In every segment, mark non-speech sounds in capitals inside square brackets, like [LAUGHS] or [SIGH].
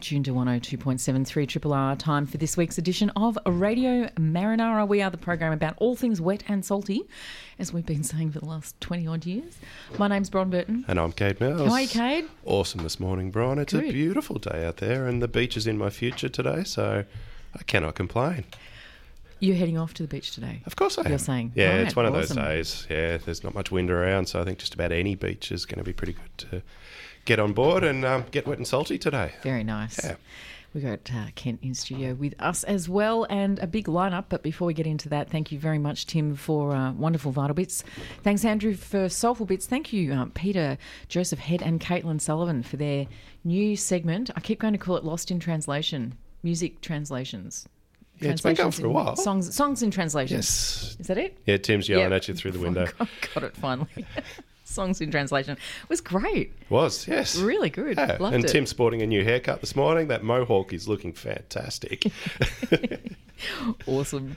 Tuned to 102.73 Triple R. Time for this week's edition of Radio Marinara. We are the program about all things wet and salty, as we've been saying for the last 20 odd years. My name's Bron Burton. And I'm Cade Mills. How are you, Cade? Awesome this morning, Brian. It's Good. a beautiful day out there, and the beach is in my future today, so I cannot complain. You're heading off to the beach today. Of course I am. You're saying, Yeah, right, it's one of those days. Yeah, there's not much wind around, so I think just about any beach is going to be pretty good to get on board and um, get wet and salty today. Very nice. Yeah. We've got uh, Kent in studio with us as well, and a big lineup. But before we get into that, thank you very much, Tim, for uh, wonderful vital bits. Thanks, Andrew, for soulful bits. Thank you, um, Peter, Joseph Head, and Caitlin Sullivan for their new segment. I keep going to call it Lost in Translation, music translations. Yeah, it's been going for a while. Songs, songs in translation. Yes. Is that it? Yeah, Tim's yelling Yep. at you through the [LAUGHS] window. Got it finally. [LAUGHS] songs in translation was great. Was, yes. Really good. Yeah. Loved and it. Tim's sporting a new haircut this morning. That mohawk is looking fantastic. [LAUGHS] Awesome.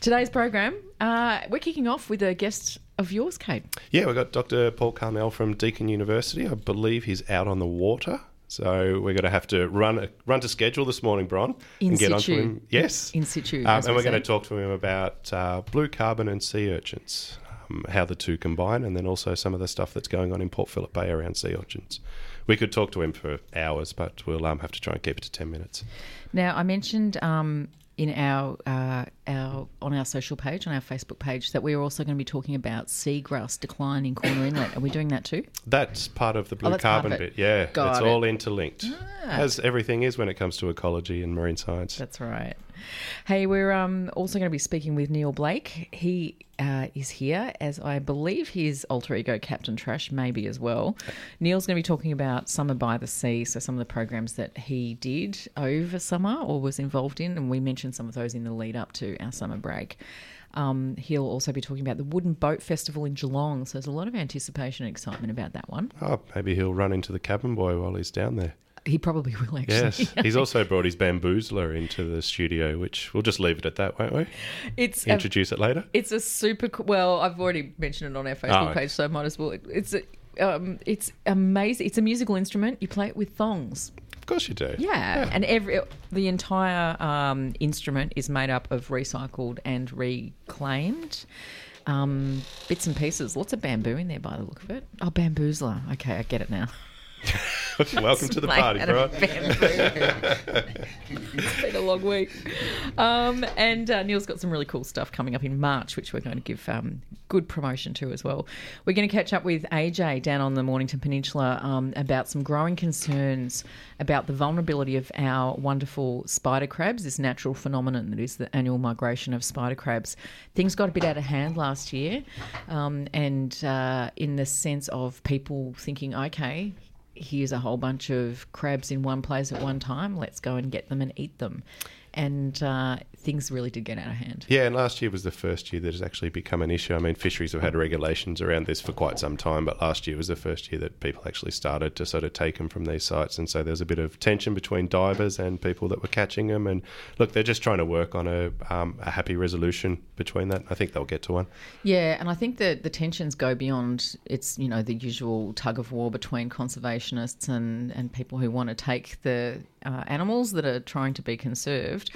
Today's program, uh, we're kicking off with a guest of yours, Kate. Yeah, we've got Dr. Paul Carnell from Deakin University. I believe he's out on the water. So we're going to have to run run to schedule this morning, Bron, In and get situ. onto him. Yes, In situ, Um, and we we're going to talk to him about uh, blue carbon and sea urchins, um, how the two combine, and then also some of the stuff that's going on in Port Phillip Bay around sea urchins. We could talk to him for hours, but we'll um, have to try and keep it to ten minutes. Now, I mentioned um, in our uh, our on our social page, on our Facebook page, that we are also going to be talking about seagrass decline in Corner Inlet. Are we doing that too? That's part of the blue Oh, carbon bit. Yeah, Got it's it. all interlinked, Ah. as everything is when it comes to ecology and marine science. That's right. Hey, we're um, also going to be speaking with Neil Blake. He uh, is here, as I believe his alter ego Captain Trash maybe as well. Neil's going to be talking about Summer by the Sea, so some of the programs that he did over summer or was involved in, and we mentioned some of those in the lead up to our summer break. Um, he'll also be talking about the Wooden Boat Festival in Geelong, so there's a lot of anticipation and excitement about that one. Oh, maybe he'll run into the cabin boy while he's down there. He probably [LAUGHS] will actually. Yes, [LAUGHS] he's also brought his bamboozler into the studio, which we'll just leave it at that, won't we? it's a Introduce it later. It's a super well. I've already mentioned it on our Facebook Oh, page, so I might as well. It's a, um, it's amazing. It's a musical instrument. You play it with thongs. Of course you do. Yeah, and every the entire um, instrument is made up of recycled and reclaimed um, bits and pieces. Lots of bamboo in there, by the look of it. Oh, bamboozler. Okay, I get it now. [LAUGHS] [LAUGHS] Welcome to the party, and a Brian. bamboo. it's been a long week. Um, and uh, Neil's got some really cool stuff coming up in March, which we're going to give um, good promotion to as well. We're going to catch up with AJ down on the Mornington Peninsula um, about some growing concerns about the vulnerability of our wonderful spider crabs, this natural phenomenon that is the annual migration of spider crabs. Things got a bit out of hand last year, um, and uh, in the sense of people thinking, okay, here's a whole bunch of crabs in one place at one time. Let's go and get them and eat them. And uh, things really did get out of hand. Yeah, and last year was the first year that has actually become an issue. I mean, fisheries have had regulations around this for quite some time, but last year was the first year that people actually started to sort of take them from these sites. And so there's a bit of tension between divers and people that were catching them. And look, they're just trying to work on a, um, a happy resolution between that. I think they'll get to one. Yeah, and I think that the tensions go beyond it's you know the usual tug of war between conservationists and and people who want to take the uh, animals that are trying to be conserved,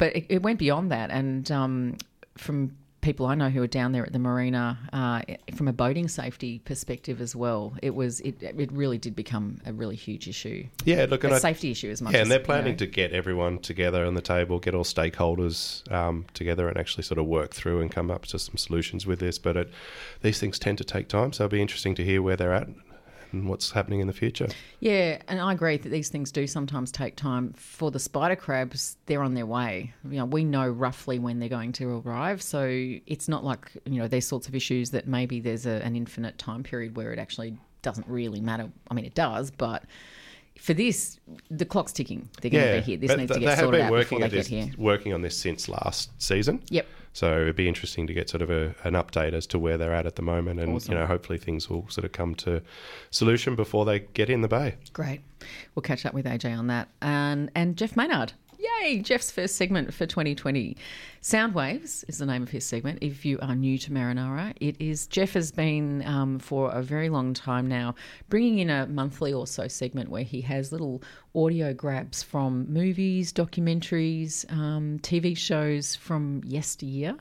but it, it went beyond that, and um, from people I know who are down there at the marina, uh, from a boating safety perspective as well, it was it it really did become a really huge issue, Yeah, look, and a I, safety issue as much. Yeah, as, and they're you planning know. to get everyone together on the table, get all stakeholders um, together, and actually sort of work through and come up to some solutions with this. But it, these things tend to take time, so it'll be interesting to hear where they're at and what's happening in the future. Yeah, and I agree that these things do sometimes take time. For the spider crabs, they're on their way. You know, we know roughly when they're going to arrive, so it's not like you know these sorts of issues that maybe there's a, an infinite time period where it actually doesn't really matter. I mean, it does, but for this, the clock's ticking. They're going to be here. This needs to get sorted out before they get this, here. working on this since last season. Yep. So it'd be interesting to get sort of a, an update as to where they're at at the moment, and Awesome. you know, hopefully things will sort of come to solution before they get in the bay. Great. We'll catch up with AJ on that. And and Jeff Maynard. Yay, Jeff's first segment for 2020. Soundwaves is the name of his segment. If you are new to Marinara, it is. Jeff has been um, for a very long time now bringing in a monthly or so segment where he has little audio grabs from movies, documentaries, um, TV shows from yesteryear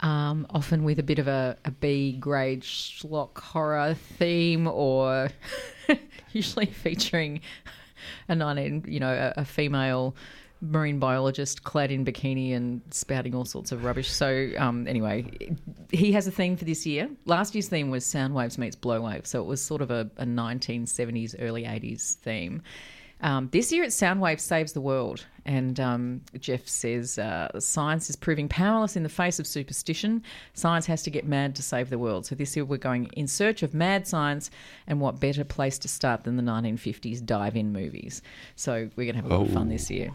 um, often with a bit of a, a B grade schlock horror theme, or [LAUGHS] usually featuring a 19, you know, a, a female marine biologist clad in bikini and spouting all sorts of rubbish. So, um, anyway, he has a theme for this year. Last year's theme was Sound Waves meets Blow Wave, so it was sort of a, a 1970s, early 80s theme. Um, this year it's Soundwave Saves the World. And um, Jeff says uh, science is proving powerless in the face of superstition. Science has to get mad to save the world. So this year we're going in search of mad science, and what better place to start than the 1950s dive in movies? So we're going to have a lot of fun Oh. this year.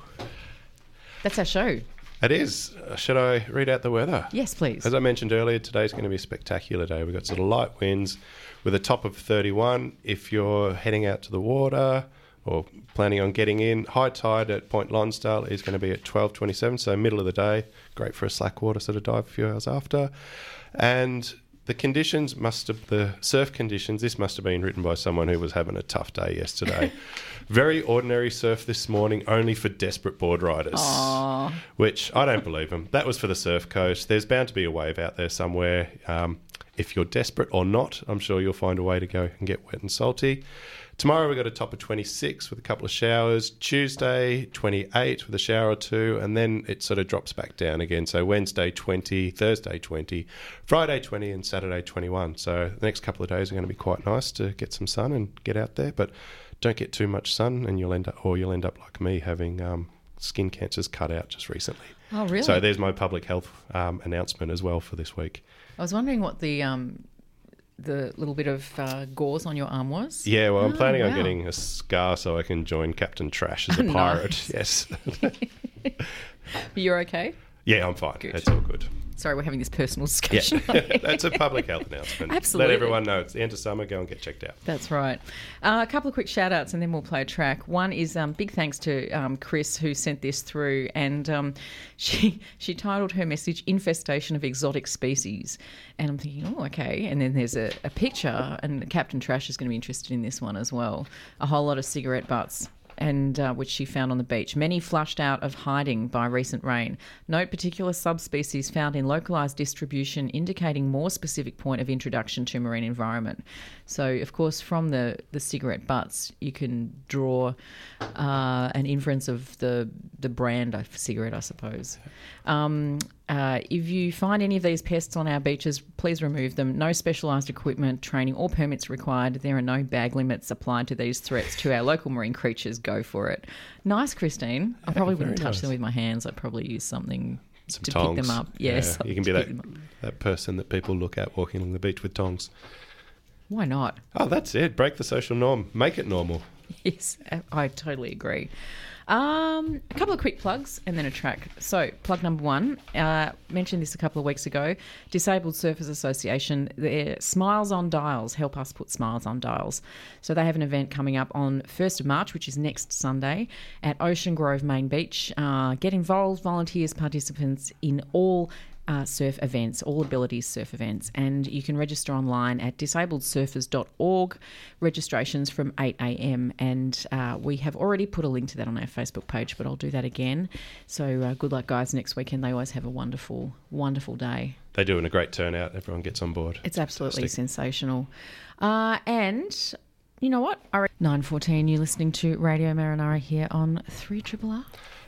That's our show. It is. Should I read out the weather? Yes, please. As I mentioned earlier, today's going to be a spectacular day. We've got sort of light winds with a top of 31. If you're heading out to the water or planning on getting in, high tide at Point Lonsdale is going to be at 12.27, so middle of the day. Great for a slack water sort of dive a few hours after. And the conditions must have, the surf conditions, this must have been written by someone who was having a tough day yesterday. [LAUGHS] Very ordinary surf this morning, only for desperate board riders. Which I don't believe them. That was for the surf coast. There's bound to be a wave out there somewhere. Um, if you're desperate or not, I'm sure you'll find a way to go and get wet and salty. Tomorrow we've got a top of 26 with a couple of showers. Tuesday 28 with a shower or two, and then it sort of drops back down again. So Wednesday 20, Thursday 20, Friday 20, and Saturday 21. So the next couple of days are going to be quite nice to get some sun and get out there, but don't get too much sun, and you'll end up, or you'll end up like me having um, skin cancers cut out just recently. Oh, really? So there's my public health um, announcement as well for this week. I was wondering what the um, the little bit of uh, gauze on your arm was. Yeah, well, I'm Oh, planning on getting a scar so I can join Captain Trash as a [LAUGHS] pirate. Yes. [LAUGHS] You're okay? Yeah, I'm fine. Good. It's all good. Sorry, we're having this personal Yeah, discussion. [LAUGHS] that's a public health announcement. Absolutely. Let everyone know it's the end of summer. Go and get checked out. That's right. Uh, a couple of quick shout outs and then we'll play a track. One is um, big thanks to um, Chris who sent this through and um, [LAUGHS] she she titled her message Infestation of Exotic Species. And I'm thinking, oh, okay. And then there's a, a picture and Captain Trash is going to be interested in this one as well. A whole lot of cigarette butts and uh, which she found on the beach. Many flushed out of hiding by recent rain. Note particular subspecies found in localized distribution, indicating more specific point of introduction to marine environment. So, of course, from the, the cigarette butts, you can draw uh, an inference of the the brand of cigarette, I suppose. Um, uh, if you find any of these pests on our beaches, please remove them. No specialised equipment, training, or permits required. There are no bag limits applied to these threats to our local marine creatures. Go for it. Nice, Christine. I probably wouldn't touch nice. them with my hands. I'd probably use something Some to tongs. pick them up. Yes, Yeah, you can be that pick them up. that person that people look at walking along the beach with tongs. Why not? Oh, that's it. Break the social norm. Make it normal. [LAUGHS] Yes, I totally agree. Um, a couple of quick plugs and then a track. So, plug number one, uh, mentioned this a couple of weeks ago. Disabled Surfers Association, their Smiles on Dials help us put smiles on dials. So they have an event coming up on 1st of March, which is next Sunday, at Ocean Grove Main Beach. Uh, get involved, volunteers, participants in all uh, surf events, all abilities surf events, and you can register online at disabledsurfers.org. Registrations from 8 a.m. and uh, we have already put a link to that on our Facebook page, but I'll do that again. So uh, good luck, guys. Next weekend they always have a wonderful, wonderful day. They do, and a great turnout. Everyone gets on board. It's absolutely Fantastic. sensational. Uh, and you know what? Nine fourteen. You're listening to Radio Marinara here on Three Triple R.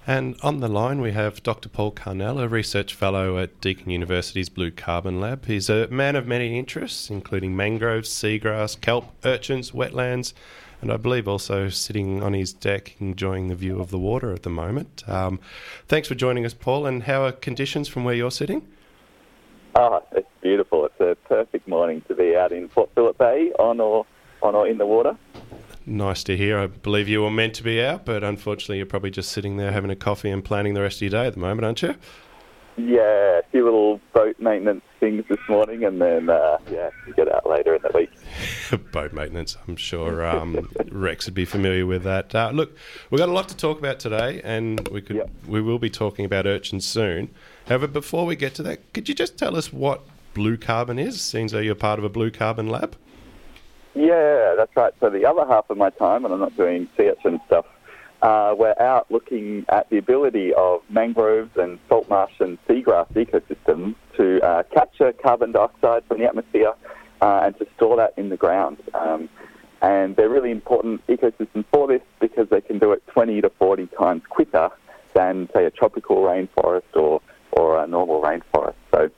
And on the line, we have Dr. Paul Carnell, a research fellow at Deakin University's Blue Carbon Lab. He's a man of many interests, including mangroves, seagrass, kelp, urchins, wetlands, and I believe also sitting on his deck enjoying the view of the water at the moment. Um, thanks for joining us, Paul. And how are conditions from where you're sitting? Oh, it's beautiful. It's a perfect morning to be out in Port Phillip Bay on or on or in the water. Nice to hear. I believe you were meant to be out, but unfortunately, you're probably just sitting there having a coffee and planning the rest of your day at the moment, aren't you? Yeah, a few little boat maintenance things this morning, and then uh, yeah, get out later in the week. [LAUGHS] Boat maintenance. I'm sure um, [LAUGHS] Rex would be familiar with that. Uh, look, we've got a lot to talk about today, and we could Yep. we will be talking about urchins soon. However, before we get to that, could you just tell us what blue carbon is? Seems though you're part of a blue carbon lab. Yeah, that's right. So the other half of my time, and I'm not doing sea urchin stuff, uh, we're out looking at the ability of mangroves and salt marsh and seagrass ecosystems to uh, capture carbon dioxide from the atmosphere uh, and to store that in the ground. Um, and they're really important ecosystems for this because they can do it 20 to 40 times quicker than, say, a tropical rainforest or, or a normal rainforest. So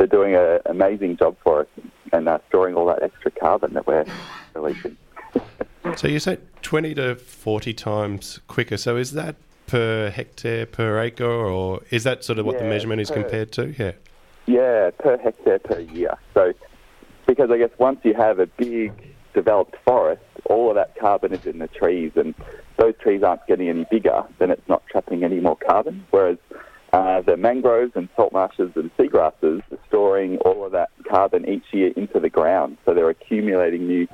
they're doing an amazing job for us and uh, storing all that extra carbon that we're [SIGHS] releasing. So you said 20 to 40 times quicker. So is that per hectare per acre, or is that sort of what the measurement is per- compared to? Yeah. Yeah, per hectare per year. So, because I guess once you have a big developed forest, all of that carbon is in the trees, and those trees aren't getting any bigger, then it's not trapping any more carbon. Whereas uh, the mangroves and salt marshes and seagrasses are storing all of that carbon each year into the ground. So they're accumulating new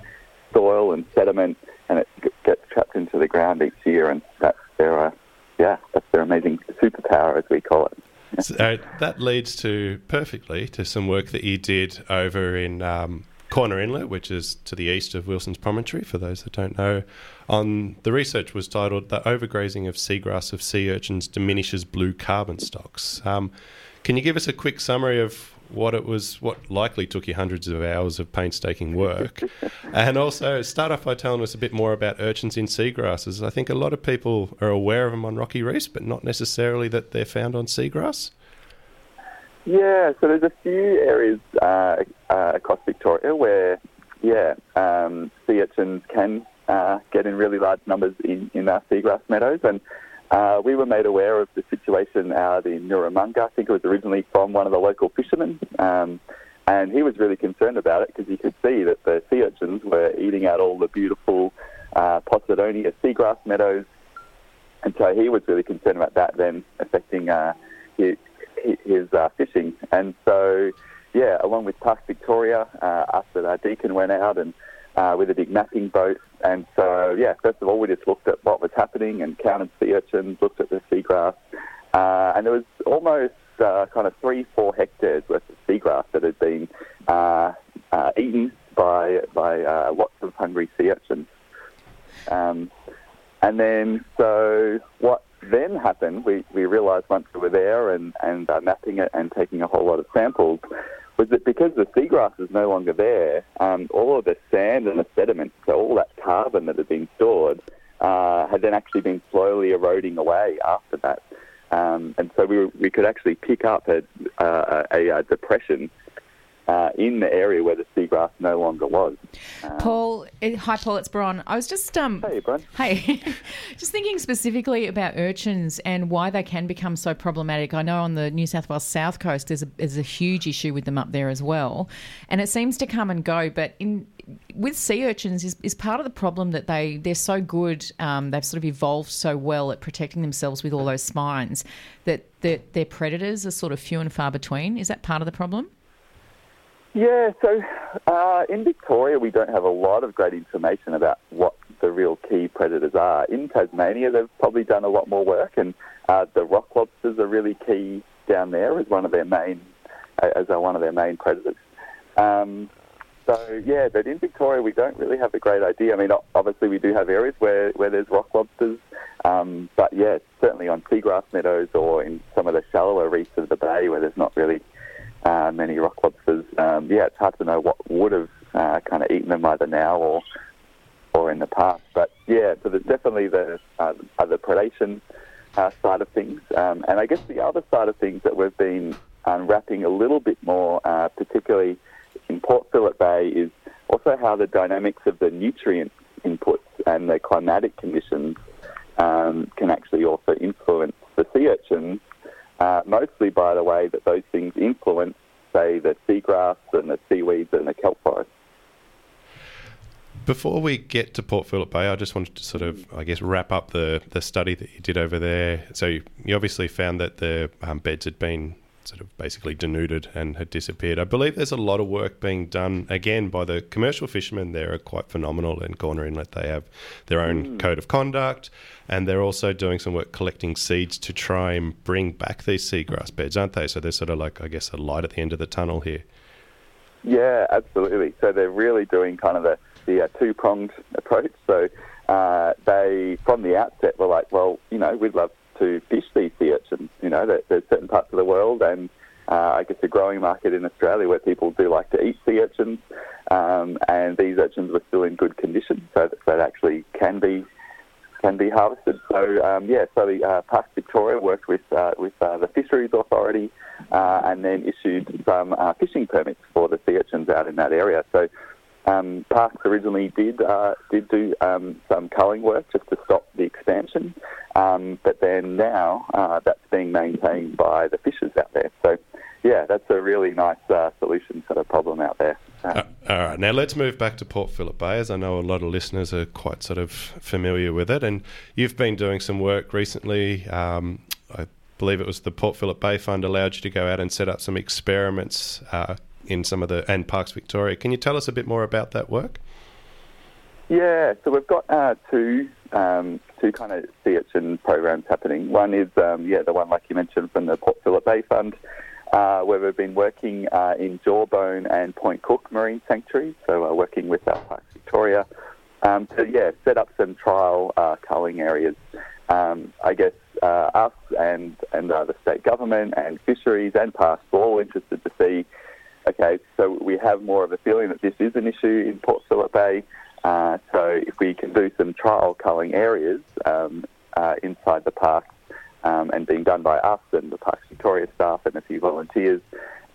soil and sediment, and it gets trapped into the ground each year, and that's their, uh, yeah, that's their amazing superpower, as we call it. So uh, that leads to perfectly to some work that you did over in um, Corner Inlet, which is to the east of Wilson's Promontory. For those that don't know, on the research was titled "The Overgrazing of Seagrass of Sea Urchins Diminishes Blue Carbon Stocks." Um, can you give us a quick summary of what it was, what likely took you hundreds of hours of painstaking work, [LAUGHS] and also start off by telling us a bit more about urchins in seagrasses? I think a lot of people are aware of them on rocky reefs, but not necessarily that they're found on seagrass. Yeah, so there's a few areas uh, uh, across Victoria where, yeah, um, sea urchins can uh, get in really large numbers in, in our seagrass meadows. And uh, we were made aware of the situation out in Nooramunga. I think it was originally from one of the local fishermen. Um, and he was really concerned about it because he could see that the sea urchins were eating out all the beautiful uh, Posidonia seagrass meadows. And so he was really concerned about that then affecting uh, his, his uh, fishing. And so, yeah, along with Park Victoria, uh, us at our Deakin went out and uh, with a big mapping boat. And so, yeah, first of all, we just looked at what was happening and counted sea urchins, looked at the seagrass. Uh, and there was almost uh, kind of three, four hectares worth of seagrass that had been uh, uh, eaten by, by uh, lots of hungry sea urchins. Um, and then, so what then happened, we, we realised once we were there and, and uh, mapping it and taking a whole lot of samples, was that because the seagrass is no longer there, um, all of the sand and the sediment, so all that carbon that had been stored, uh, had then actually been slowly eroding away after that. Um, and so we, we could actually pick up a, a, a, a depression uh, in the area where the seagrass no longer was. Um, Paul, eh, hi Paul, it's Bron. I was just um, hey, Bron. Hey, [LAUGHS] just thinking specifically about urchins and why they can become so problematic. I know on the New South Wales south coast there's a, there's a huge issue with them up there as well, and it seems to come and go. But in with sea urchins is, is part of the problem that they they're so good. Um, they've sort of evolved so well at protecting themselves with all those spines that their predators are sort of few and far between. Is that part of the problem? Yeah, so uh, in Victoria, we don't have a lot of great information about what the real key predators are. In Tasmania, they've probably done a lot more work, and uh, the rock lobsters are really key down there as one of their main as one of their main predators. Um, so yeah, but in Victoria, we don't really have a great idea. I mean, obviously, we do have areas where, where there's rock lobsters, um, but yeah, certainly on seagrass meadows or in some of the shallower reefs of the bay where there's not really uh, many rock lobsters. Um, yeah, it's hard to know what would have uh, kind of eaten them either now or or in the past. But yeah, so there's definitely the uh, the predation uh, side of things, um, and I guess the other side of things that we've been unwrapping a little bit more, uh, particularly in Port Phillip Bay, is also how the dynamics of the nutrient inputs and the climatic conditions um, can actually also influence the sea urchins uh, mostly by the way that those things influence, say, the seagrass and the seaweeds and the kelp forest. Before we get to Port Phillip Bay, I just wanted to sort of, I guess, wrap up the, the study that you did over there. So you, you obviously found that the um, beds had been sort of basically denuded and had disappeared. I believe there's a lot of work being done again by the commercial fishermen. They're quite phenomenal in Corner Inlet. They have their own mm. code of conduct, and they're also doing some work collecting seeds to try and bring back these seagrass beds, aren't they? So there's sort of like I guess a light at the end of the tunnel here. Yeah, absolutely. So they're really doing kind of the, the uh, two pronged [LAUGHS] approach. So uh, they, from the outset, were like, well, you know, we'd love to fish these sea urchins. You know, there's certain parts of the world and uh, I guess a growing market in Australia where people do like to eat sea urchins, um, and these urchins were still in good condition, so that, that actually can be can be harvested. So um, yeah, so the uh, Parks Victoria worked with uh, with uh, the Fisheries Authority uh, and then issued some uh, fishing permits for the sea urchins out in that area. So um, Parks originally did uh, did do um, some culling work just to stop the expansion, um, but then now uh, that's being maintained by the fishers out there. So, yeah, that's a really nice uh, solution to the problem out there. Uh, all right, now let's move back to Port Phillip Bay, as I know a lot of listeners are quite sort of familiar with it, and you've been doing some work recently. Um, I believe it was the Port Phillip Bay Fund allowed you to go out and set up some experiments uh, in some of the and Parks Victoria. Can you tell us a bit more about that work? Yeah, so we've got uh, two um, two kind of sea urchin programs happening. One is um, yeah the one like you mentioned from the Port Phillip Bay Fund, uh, where we've been working uh, in Jawbone and Point Cooke Marine Sanctuary. So we're working with our Parks Victoria um, to yeah set up some trial uh, culling areas. Um, I guess uh, us and and uh, the state government and fisheries and parks were all interested to see okay, so we have more of a feeling that this is an issue in Port Phillip Bay. Uh, so if we can do some trial culling areas um, uh, inside the park um, and being done by us and the Parks Victoria staff and a few volunteers,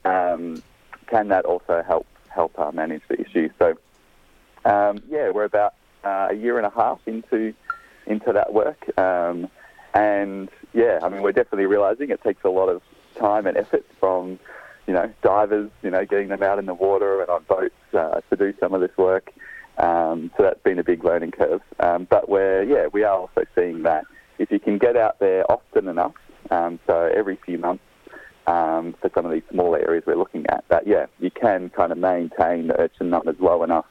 um, can that also help help uh, manage the issue? So um, yeah, we're about uh, a year and a half into into that work, um, and yeah, I mean we're definitely realising it takes a lot of time and effort from you know, divers, you know, getting them out in the water and on boats uh, to do some of this work. Um, so that's been a big learning curve. Um, but we're, yeah, we are also seeing that if you can get out there often enough, um, so every few months, um, for some of these small areas we're looking at, that yeah, you can kind of maintain the urchin numbers low enough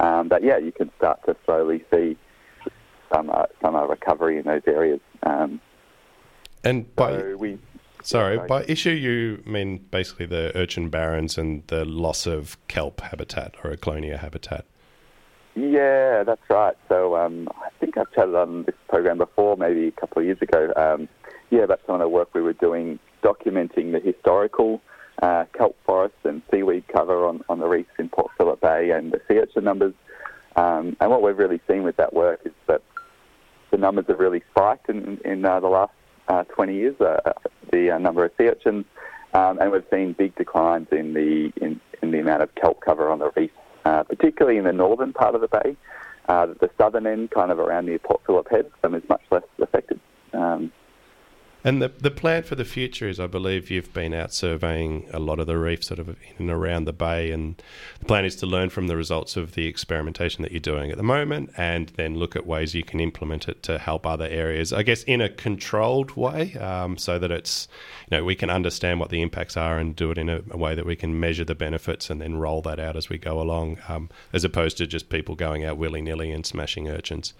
um, that yeah, you can start to slowly see some uh, some uh, recovery in those areas. Um, and by so we Sorry, by issue you mean basically the urchin barrens and the loss of kelp habitat or a Ecklonia habitat? Yeah, that's right. So um, I think I've chatted on this program before, maybe a couple of years ago. Um, yeah, about some of the work we were doing documenting the historical uh, kelp forest and seaweed cover on, on the reefs in Port Phillip Bay and the sea urchin numbers. Um, and what we've really seen with that work is that the numbers have really spiked in, in uh, the last uh, 20 years, uh, the uh, number of sea urchins, um, and we've seen big declines in the in, in the amount of kelp cover on the reef, uh, particularly in the northern part of the bay. Uh, the southern end, kind of around near Port Phillip Head, um, is much less affected. Um, and the the plan for the future is, I believe, you've been out surveying a lot of the reef, sort of in and around the bay, and the plan is to learn from the results of the experimentation that you're doing at the moment, and then look at ways you can implement it to help other areas. I guess in a controlled way, um, so that it's you know we can understand what the impacts are and do it in a, a way that we can measure the benefits and then roll that out as we go along, um, as opposed to just people going out willy nilly and smashing urchins.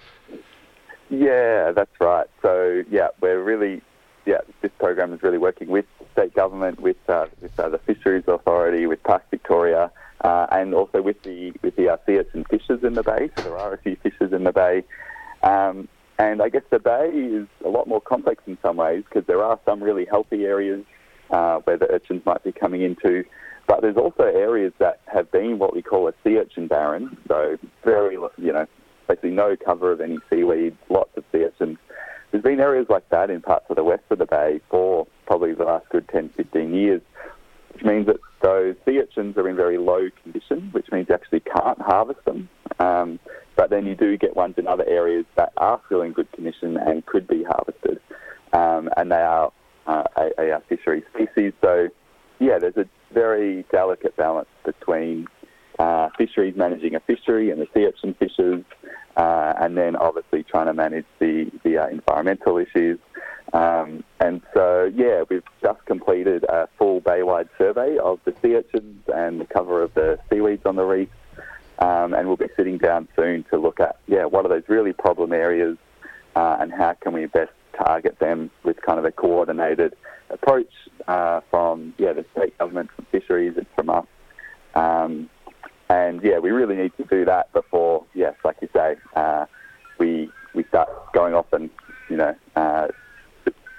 Yeah, that's right. So yeah, we're really yeah, this program is really working with state government, with, uh, with uh, the Fisheries Authority, with Parks Victoria, uh, and also with the with the uh, sea urchin fishers in the bay. So there are a few fishers in the bay, um, and I guess the bay is a lot more complex in some ways because there are some really healthy areas uh, where the urchins might be coming into, but there's also areas that have been what we call a sea urchin barren. So very you know basically no cover of any seaweed, lots of sea urchins there's been areas like that in parts of the west of the bay for probably the last good 10, 15 years, which means that those sea urchins are in very low condition, which means you actually can't harvest them. Um, but then you do get ones in other areas that are still in good condition and could be harvested. Um, and they are uh, a, a fishery species. So, yeah, there's a very delicate balance between uh, fisheries managing a fishery and the sea urchin fishers, uh, and then obviously trying to manage the, the uh, environmental issues. Um, and so, yeah, we've just completed a full bay-wide survey of the sea urchins and the cover of the seaweeds on the reef. Um, and we'll be sitting down soon to look at, yeah, what are those really problem areas uh, and how can we best target them with kind of a coordinated approach uh, from, yeah, the state government, from fisheries and from us. Um, and yeah, we really need to do that before, yes, like you say, uh, we we start going off and you know uh,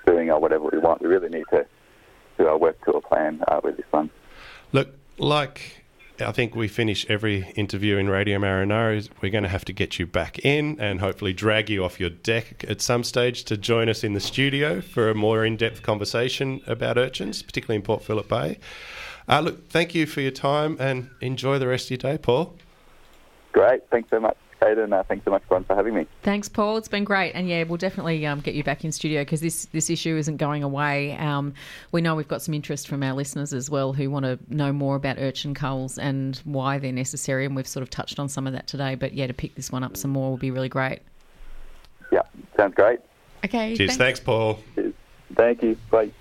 doing or whatever we want. We really need to do our work to a plan uh, with this one. Look, like I think we finish every interview in Radio Marinara. We're going to have to get you back in and hopefully drag you off your deck at some stage to join us in the studio for a more in depth conversation about urchins, particularly in Port Phillip Bay. Uh, look, thank you for your time and enjoy the rest of your day, Paul. Great. Thanks so much. Hayden, uh, thanks so much, Ron, for having me. Thanks, Paul. It's been great, and yeah, we'll definitely um, get you back in studio because this this issue isn't going away. Um, we know we've got some interest from our listeners as well who want to know more about urchin culls and why they're necessary, and we've sort of touched on some of that today. But yeah, to pick this one up some more will be really great. Yeah, sounds great. Okay. Cheers. Thanks, thanks Paul. Cheers. Thank you. Bye.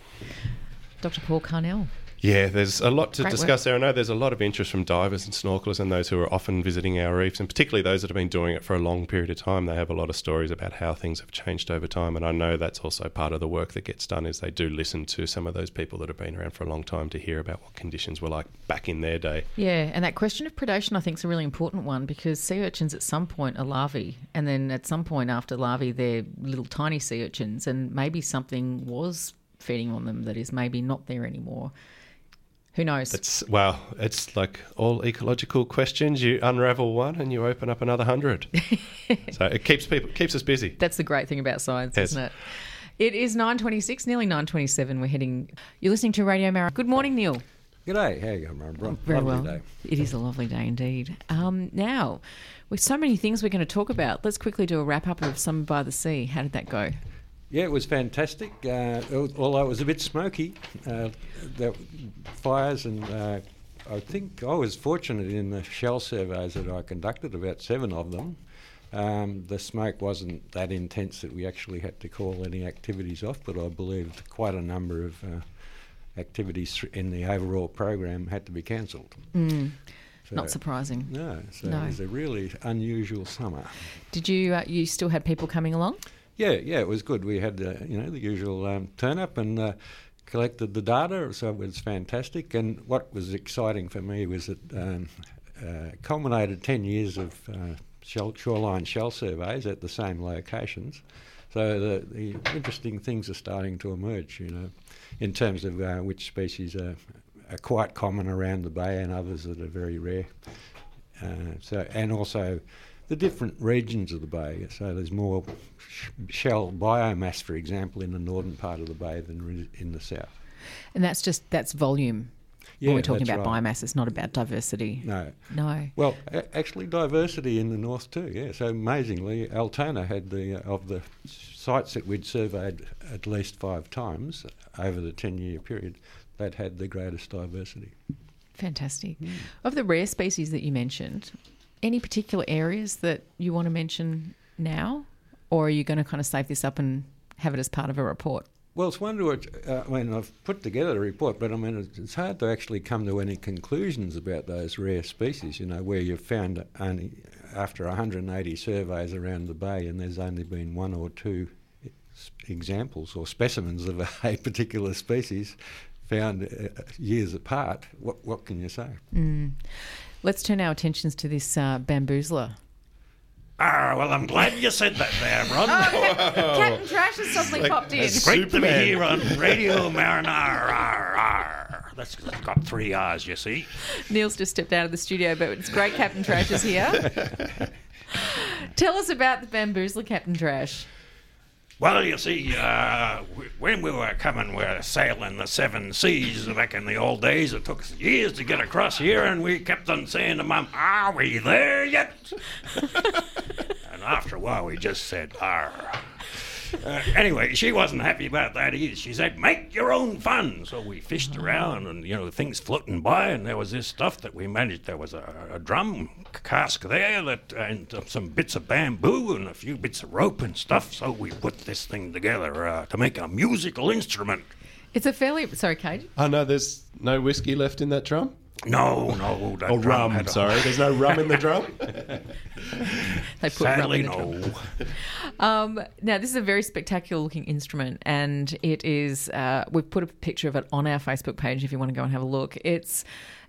Dr. Paul Carnell. Yeah, there's a lot to Great discuss work. there. I know there's a lot of interest from divers and snorkelers and those who are often visiting our reefs, and particularly those that have been doing it for a long period of time. They have a lot of stories about how things have changed over time, and I know that's also part of the work that gets done. Is they do listen to some of those people that have been around for a long time to hear about what conditions were like back in their day. Yeah, and that question of predation I think is a really important one because sea urchins at some point are larvae, and then at some point after larvae they're little tiny sea urchins, and maybe something was feeding on them that is maybe not there anymore. Who knows? It's well, it's like all ecological questions. You unravel one and you open up another hundred. [LAUGHS] so it keeps people keeps us busy. That's the great thing about science, Yes. isn't it? It is nine twenty six, nearly nine twenty seven. We're heading. You're listening to Radio Mara. Good morning, Neil. Good day. how you going, Ron? Ron? Very Lovely well. day. It is a lovely day indeed. Um, now, with so many things we're going to talk about, let's quickly do a wrap up of Summer by the Sea. How did that go? Yeah, it was fantastic. Uh, although it was a bit smoky, uh, the fires and uh, I think I was fortunate in the shell surveys that I conducted, about seven of them. Um, the smoke wasn't that intense that we actually had to call any activities off, but I believe quite a number of uh, activities in the overall program had to be cancelled. Mm, So- not surprising. No, so No. it was a really unusual summer. Did you? Uh, you still had people coming along? Yeah, yeah, it was good. We had uh, you know the usual um, turn up and uh, collected the data, so it was fantastic. And what was exciting for me was it um, uh, culminated ten years of uh, shell, shoreline shell surveys at the same locations. So the, the interesting things are starting to emerge, you know, in terms of uh, which species are, are quite common around the bay and others that are very rare. Uh, so and also the different regions of the bay. So there's more sh- shell biomass, for example, in the northern part of the bay than in the south. And that's just that's volume. Yeah, when we're talking about right. biomass, it's not about diversity. No. No. Well, a- actually, diversity in the north too. Yeah. So amazingly, Altona had the uh, of the sites that we'd surveyed at least five times over the ten-year period, that had the greatest diversity. Fantastic. Hmm. Of the rare species that you mentioned, any particular areas that you want to mention now? Or are you going to kind of save this up and have it as part of a report? Well, it's one to which, uh, I mean, I've put together a report, but I mean, it's, hard to actually come to any conclusions about those rare species, you know, where you've found only after 180 surveys around the bay and there's only been one or two examples or specimens of [LAUGHS] a, particular species found uh, years apart. What, what can you say? Let's turn our attentions to this uh, bamboozler. Ah, well, I'm glad you said that there, Ron. Captain Trash has suddenly popped in. It's great to be Superman. here on Radio Marinara. Arr, arr. That's it's got three R's, you see. Neil's just stepped out of the studio, but it's great Captain Trash is here. [LAUGHS] Tell us about the bamboozler, Captain Trash. Well, you see, uh, when we were coming, we were sailing the seven seas back in the old days. It took years to get across here, and we kept on saying to Mum, Are we there yet? [LAUGHS] and after a while, we just said, Are. Uh, anyway, she wasn't happy about that either. She said, "Make your own fun." So we fished around, and you know, things floating by, and there was this stuff that we managed. There was a, a drum cask there, that and uh, some bits of bamboo and a few bits of rope and stuff. So we put this thing together uh, to make a musical instrument. It's a fairly sorry, Kate. Oh no, there's no whiskey left in that drum. No, no, that Or drum rum. had a- Sorry, there's no rum in the drum. [LAUGHS] They put rum Sadly, in the drum. no. Um, now, this is a very spectacular looking instrument, and it is. Uh, we've put a picture of it on our Facebook page if you want to go and have a look. It's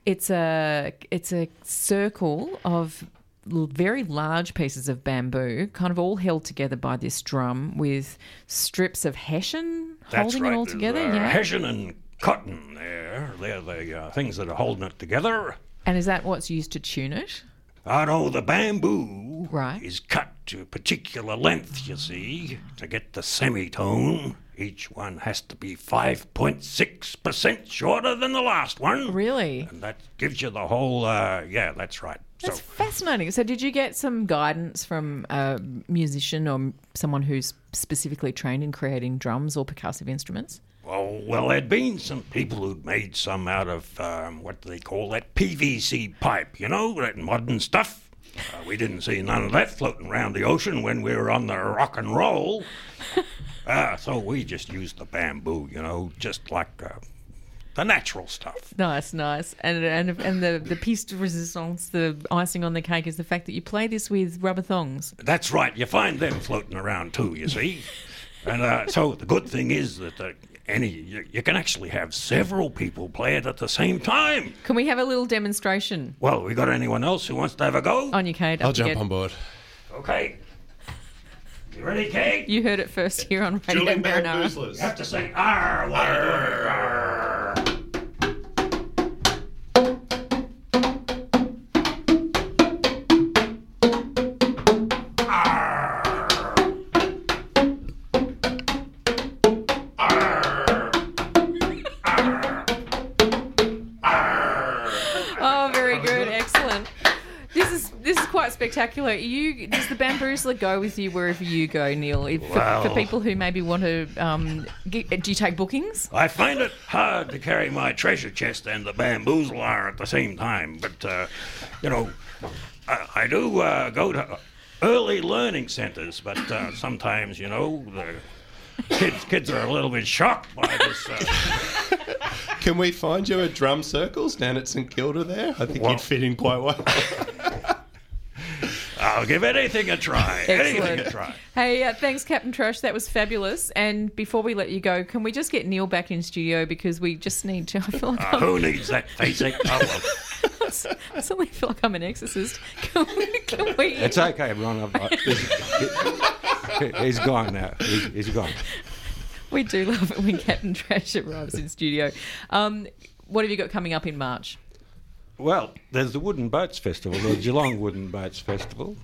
it's a it's a circle of very large pieces of bamboo, kind of all held together by this drum with strips of hessian That's holding right. it all together. uh, yeah, Hessian and cotton there. They're the uh, things that are holding it together. and is that what's used to tune it? I know the bamboo Right. is cut to a particular length, you see, to get the semitone. Each one has to be 5.6% shorter than the last one. Really? And that gives you the whole, uh, yeah, that's right. That's so, fascinating. So, did you get some guidance from a musician or someone who's specifically trained in creating drums or percussive instruments? Well, well, there'd been some people who'd made some out of, um, what do they call that? PVC pipe, you know, that modern stuff. Uh, we didn't see none of that floating around the ocean when we were on the rock and roll. Uh, [LAUGHS] so we just used the bamboo, you know, just like uh, the natural stuff. Nice, nice. And and and the the piece de resistance, the icing on the cake, is the fact that you play this with rubber thongs. That's right, you find them floating around too, you see. [LAUGHS] And uh, so the good thing is that uh, any you, you can actually have several people play it at the same time. Can we have a little demonstration Well, we got anyone else who wants to have a go? on you, Kate? I'll jump get- on board. Okay. You ready, Kate? You heard it first here on Radio Julian Marinara. Bamboozlers. You have to say R This is this is quite spectacular. You does the bamboozler go with you wherever you go, Neil? If, for, for people who maybe want to, um, get, do you take bookings? I find it hard to carry my treasure chest and the bamboozler at the same time, but, uh, you know, I, I do uh, go to early learning centers, but uh, sometimes, you know, the kids, kids are a little bit shocked by this. Uh, Can we find you at drum circles down at St Kilda there? I think Well- you'd fit in quite well. [LAUGHS] I'll give anything a try. [LAUGHS] Anything a try. Hey, uh, thanks, Captain Trash. That was fabulous. And before we let you go, can we just get Neil back in studio because we just need to? [LAUGHS] I feel like Uh, who needs that face [LAUGHS] ache? Oh, well. I suddenly feel like I'm an exorcist. Can we? Can we It's okay, Ron. I've, I, he's, he's gone now. He's, he's gone. We do love it when Captain Trash arrives in studio. Um, what have you got coming up in March? Well, there's the Wooden Boats Festival, the Geelong Wooden Boats Festival,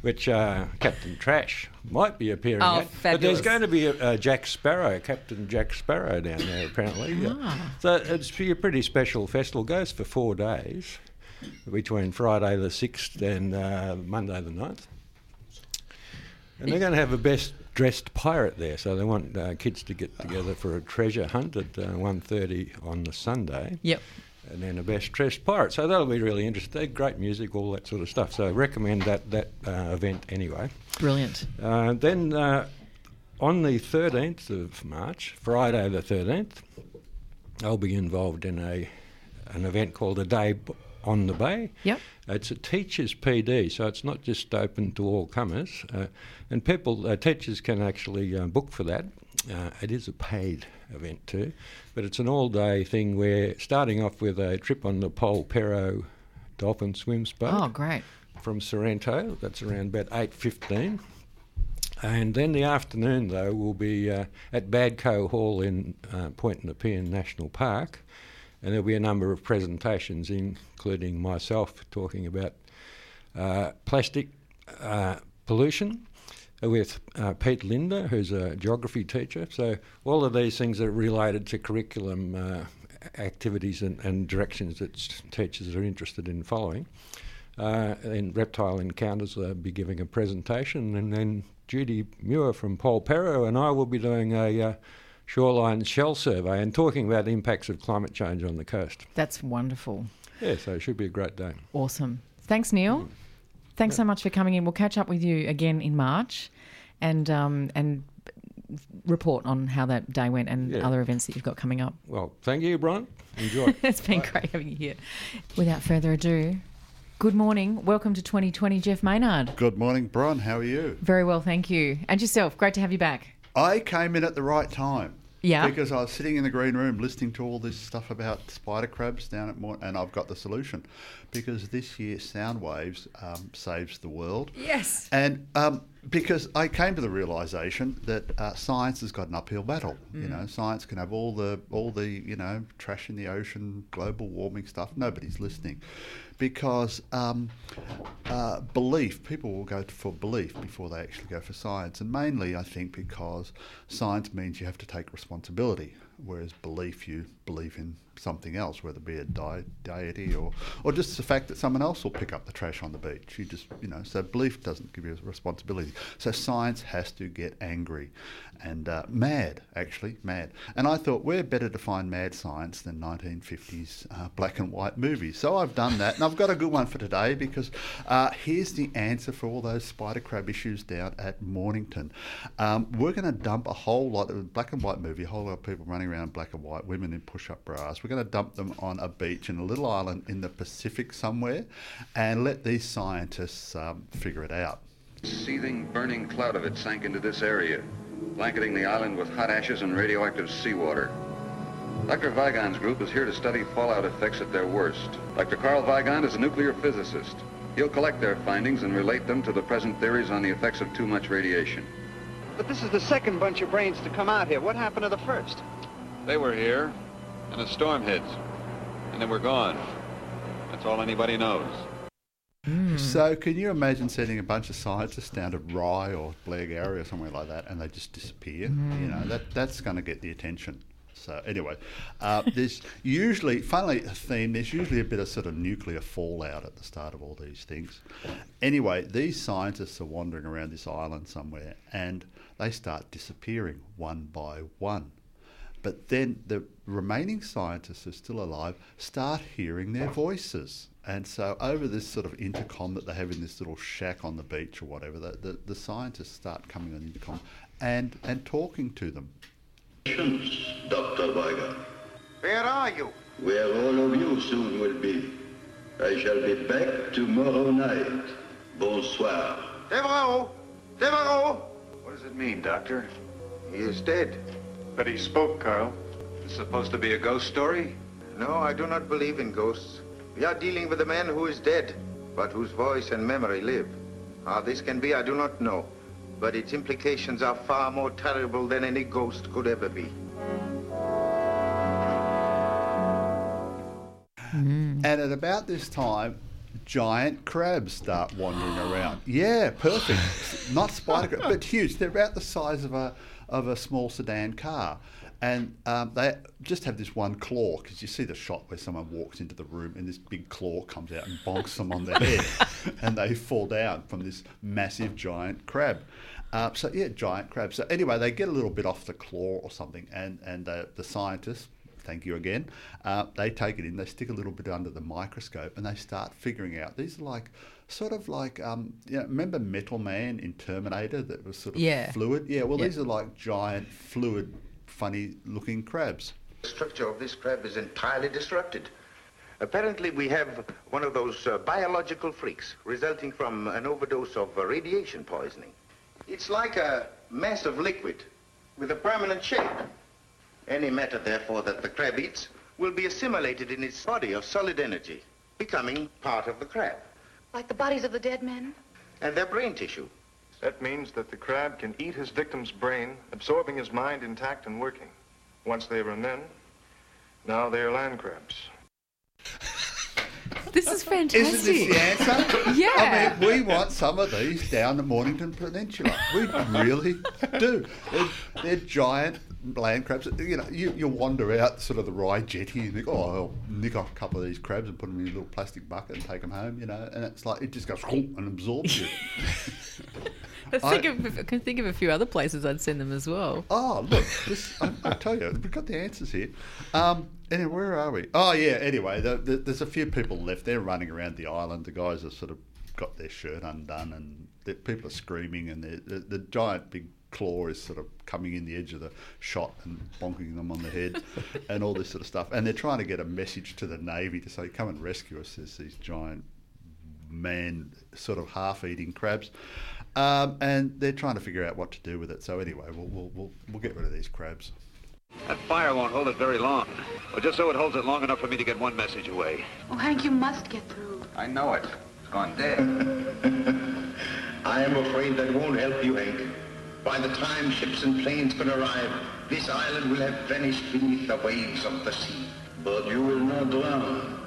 which uh, Captain Trash might be appearing Oh, at. But there's going to be a, a Jack Sparrow, Captain Jack Sparrow down there apparently. Yeah. Ah. So it's a pretty special festival. Goes for four days, between Friday the 6th and uh, Monday the 9th. And they're going to have a best dressed pirate there, so they want uh, kids to get together for a treasure hunt at uh, 1.30 on the Sunday Yep. And then the best dressed pirate. So that'll be really interesting. Great music, all that sort of stuff. So recommend that that uh, event anyway. Brilliant. Uh, then uh, on the 13th of March, Friday the 13th, I'll be involved in a an event called a Day on the Bay. Yep. It's a teachers' PD, so it's not just open to all comers, uh, and people uh, teachers can actually uh, book for that. Uh, it is a paid event too, but it's an all-day thing. Where starting off with a trip on the Polperro dolphin swim boat Oh, great. from Sorrento. That's around about eight fifteen. And then the afternoon, though, will be uh, at Badcoe Hall in uh, Point Nepean National Park, and there'll be a number of presentations, including myself talking about uh, plastic uh, pollution with uh, Pete Linder, who's a geography teacher. So all of these things are related to curriculum uh, activities and, and directions that teachers are interested in following. Uh, and Reptile Encounters will be giving a presentation, and then Judy Muir from Polperro and I will be doing a uh, shoreline shell survey and talking about the impacts of climate change on the coast. That's wonderful. Yeah, so it should be a great day. Awesome. Thanks, Neil. Thanks so much for coming in. We'll catch up with you again in March, and um, and report on how that day went and Yeah. other events that you've got coming up. Well, thank you, Brian. Enjoy. [LAUGHS] it's been great having you here. Without further ado, good morning. Welcome to 2020, Jeff Maynard. Good morning, Bron. How are you? Very well, thank you. And yourself. Great to have you back. I came in at the right time. Yeah. Because I was sitting in the green room listening to all this stuff about spider crabs down at Mor- and I've got the solution. Because this year, sound waves um, saves the world. Yes. And um, because I came to the realization that uh, science has got an uphill battle. You know, science can have all the all the you know trash in the ocean, global warming stuff. Nobody's listening, because um, uh, belief. People will go for belief before they actually go for science, and mainly I think because science means you have to take responsibility, whereas belief you believe in something else, whether it be a di- deity or or just the fact that someone else will pick up the trash on the beach. You just you know so belief doesn't give you a responsibility. So science has to get angry and uh, mad, actually mad. And I thought we're better to find mad science than 1950s uh, black and white movies. So I've done that, and I've got a good one for today because uh, here's the answer for all those spider crab issues down at Mornington. Um, we're going to dump a whole lot of black and white movie, a whole lot of people running around black and white, women in push-up bras. We're going to dump them on a beach in a little island in the Pacific somewhere, and let these scientists um, figure it out. seething, burning cloud of it sank into this area, blanketing the island with hot ashes and radioactive seawater. Dr. Weigand's group is here to study fallout effects at their worst. Dr. Carl Weigand is a nuclear physicist. He'll collect their findings and relate them to the present theories on the effects of too much radiation. But this is the second bunch of brains to come out here. What happened to the first? They were here, and a storm hits, and then we're gone. That's all anybody knows. So, can you imagine sending a bunch of scientists down to Rye or Blair Blairgowrie or somewhere like that, and they just disappear? You know, that that's going to get the attention. So, anyway, uh, there's usually, finally, a theme. There's usually a bit of sort of nuclear fallout at the start of all these things. Anyway, these scientists are wandering around this island somewhere, and they start disappearing one by one. But then the remaining scientists who are still alive start hearing their voices. And so, over this sort of intercom that they have in this little shack on the beach or whatever, the, the, the scientists start coming on intercom and, and talking to them. Dr. Weigand, Where are you? where all of you soon will be. I shall be back tomorrow night. Bonsoir. Devereaux! Devereaux! What does it mean, Doctor? He is dead. But he spoke, Carl. It's supposed to be a ghost story? No, I do not believe in ghosts. We are dealing with a man who is dead, but whose voice and memory live. How this can be, I do not know, but its implications are far more terrible than any ghost could ever be. Hmm. And at about this time, giant crabs start wandering around. Yeah, perfect. [LAUGHS] Not spider crabs, but huge. They're about the size of a of a small sedan car. And um, they just have this one claw because you see the shot where someone walks into the room and this big claw comes out and bonks them on the [LAUGHS] head, and they fall down from this massive giant crab. Uh, so yeah, giant crabs. So anyway, they get a little bit off the claw or something, and and uh, the scientists thank you again. Uh, they take it in, they stick a little bit under the microscope, and they start figuring out these are like sort of like um, you know, remember Metal Man in Terminator that was sort of Yeah. fluid. Yeah, well Yeah. these are like giant fluid, funny looking crabs. The structure of this crab is entirely disrupted. Apparently, we have one of those uh, biological freaks resulting from an overdose of uh, radiation poisoning. It's like a mass of liquid with a permanent shape. Any matter, therefore, that the crab eats will be assimilated in its body of solid energy, becoming part of the crab Like the bodies of the dead men? and their brain tissue. That means that the crab can eat his victim's brain, absorbing his mind intact and working. Once they were men, now they are land crabs. [LAUGHS] This is fantastic. Isn't this the answer? [LAUGHS] Yeah. I mean, we want some of these down the Mornington Peninsula. We really do. They're, they're giant land crabs. You know, you, you wander out sort of the Rye jetty and think, oh, I'll nick off a couple of these crabs and put them in a little plastic bucket and take them home, you know, and it's like, it just goes and absorbs you. [LAUGHS] I think I- of, I can think of a few other places I'd send them as well. Oh, look, this, I, I tell you, we've got the answers here. Um, anyway, where are we? Oh, yeah, anyway, the, the, there's a few people left. They're running around the island. The guys have sort of got their shirt undone, and people are screaming, and the, the, the giant big claw is sort of coming in the edge of the shot and bonking them on the head, and all this sort of stuff. And they're trying to get a message to the Navy to say, come and rescue us. There's these giant man sort of half eating crabs. Um, and they're trying to figure out what to do with it. So anyway, we'll, we'll, we'll, we'll get rid of these crabs. That fire won't hold it very long. Well, just so it holds it long enough for me to get one message away. Oh, Hank, you must get through. I know it. It's gone dead. [LAUGHS] I am afraid that won't help you, Hank. By the time ships and planes can arrive, this island will have vanished beneath the waves of the sea. But you will not drown.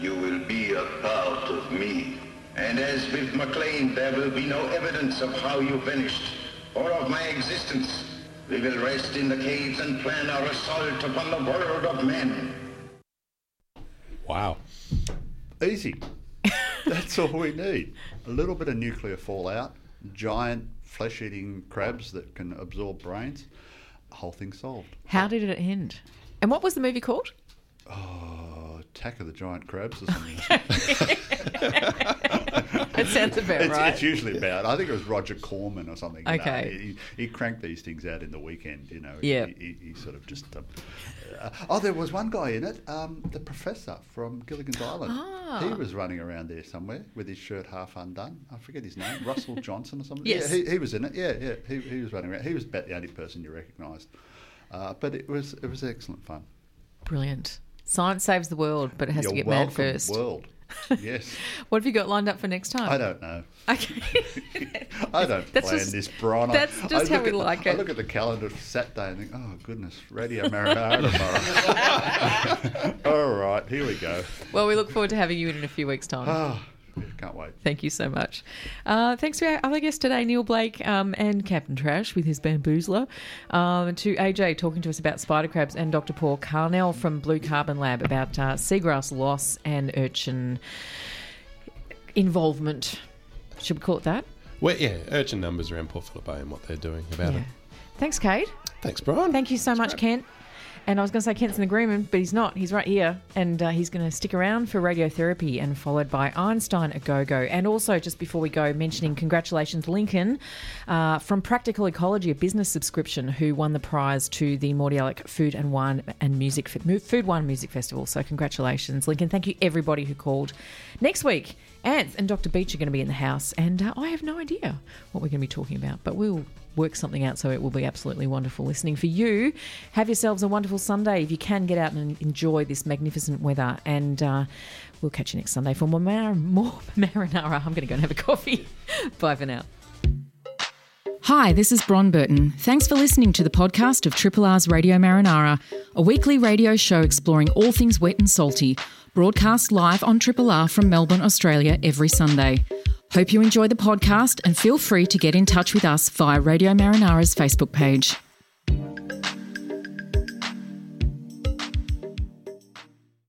You will be a part of me. And as with McLean, there will be no evidence of how you vanished or of my existence. We will rest in the caves and plan our assault upon the world of men. Wow. Easy. [LAUGHS] That's all we need. A little bit of nuclear fallout, giant flesh-eating crabs that can absorb brains. Whole thing solved. How did it end? And what was the movie called? Oh, Attack of the Giant Crabs or [LAUGHS] something. That sounds about it's, right. It's usually about. I think it was Roger Corman or something. you know. Okay. he, he cranked these things out in the weekend. You know. Yeah. He, he, he sort of just. Um, uh, oh, there was one guy in it, um, the professor from Gilligan's Island. Ah. He was running around there somewhere with his shirt half undone. I forget his name. Russell [LAUGHS] Johnson or something. Yes. Yeah, he, he was in it. Yeah, yeah. He, he was running around. He was about the only person you recognised. Uh, but it was it was excellent fun. Brilliant. Science saves the world, but it has You're to get mad first. World. Yes. [LAUGHS] What have you got lined up for next time? I don't know. [LAUGHS] Okay. [LAUGHS] I don't That's plan just- this, Brian. I- that's I just how we at the- like I it. look at the calendar for Saturday and think, oh goodness, Radio Marinara tomorrow. All right, here we go. Well, we look forward to having you in in a few weeks' time. Yeah, can't wait. Thank you so much. Uh, thanks to our other guests today, Neil Blake um, and Captain Trash with his bamboozler. Um, to AJ talking to us about spider crabs and Dr. Paul Carnell from Blue Carbon Lab about uh, seagrass loss and urchin involvement. Should we call it that? Well, yeah, urchin numbers around Port Phillip Bay and what they're doing about Yeah. it. Thanks, Kate. Thanks, Brian. Thank you so much, Kent. And I was going to say Kent's in agreement, but he's not. He's right here, and uh, he's going to stick around for radiotherapy, and followed by Einstein a Go Go. And also, just before we go, mentioning congratulations, Lincoln uh, from Practical Ecology, a business subscription, who won the prize to the Mordialloc Food and Wine and Music Food Wine Music Festival. So congratulations, Lincoln. Thank you everybody who called. Next week, Ants and Dr. Beach are going to be in the house, and uh, I have no idea what we're going to be talking about, but we'll work something out so it will be absolutely wonderful listening for you. Have yourselves a wonderful Sunday if you can get out and enjoy this magnificent weather. And uh, we'll catch you next Sunday for more, mar- more [LAUGHS] marinara. I'm going to go and have a coffee. [LAUGHS] Bye for now. Hi, this is Bron Burton. Thanks for listening to the podcast of Triple R's Radio Marinara, a weekly radio show exploring all things wet and salty, broadcast live on Triple R from Melbourne, Australia every Sunday. Hope you enjoy the podcast and feel free to get in touch with us via Radio Marinara's Facebook page.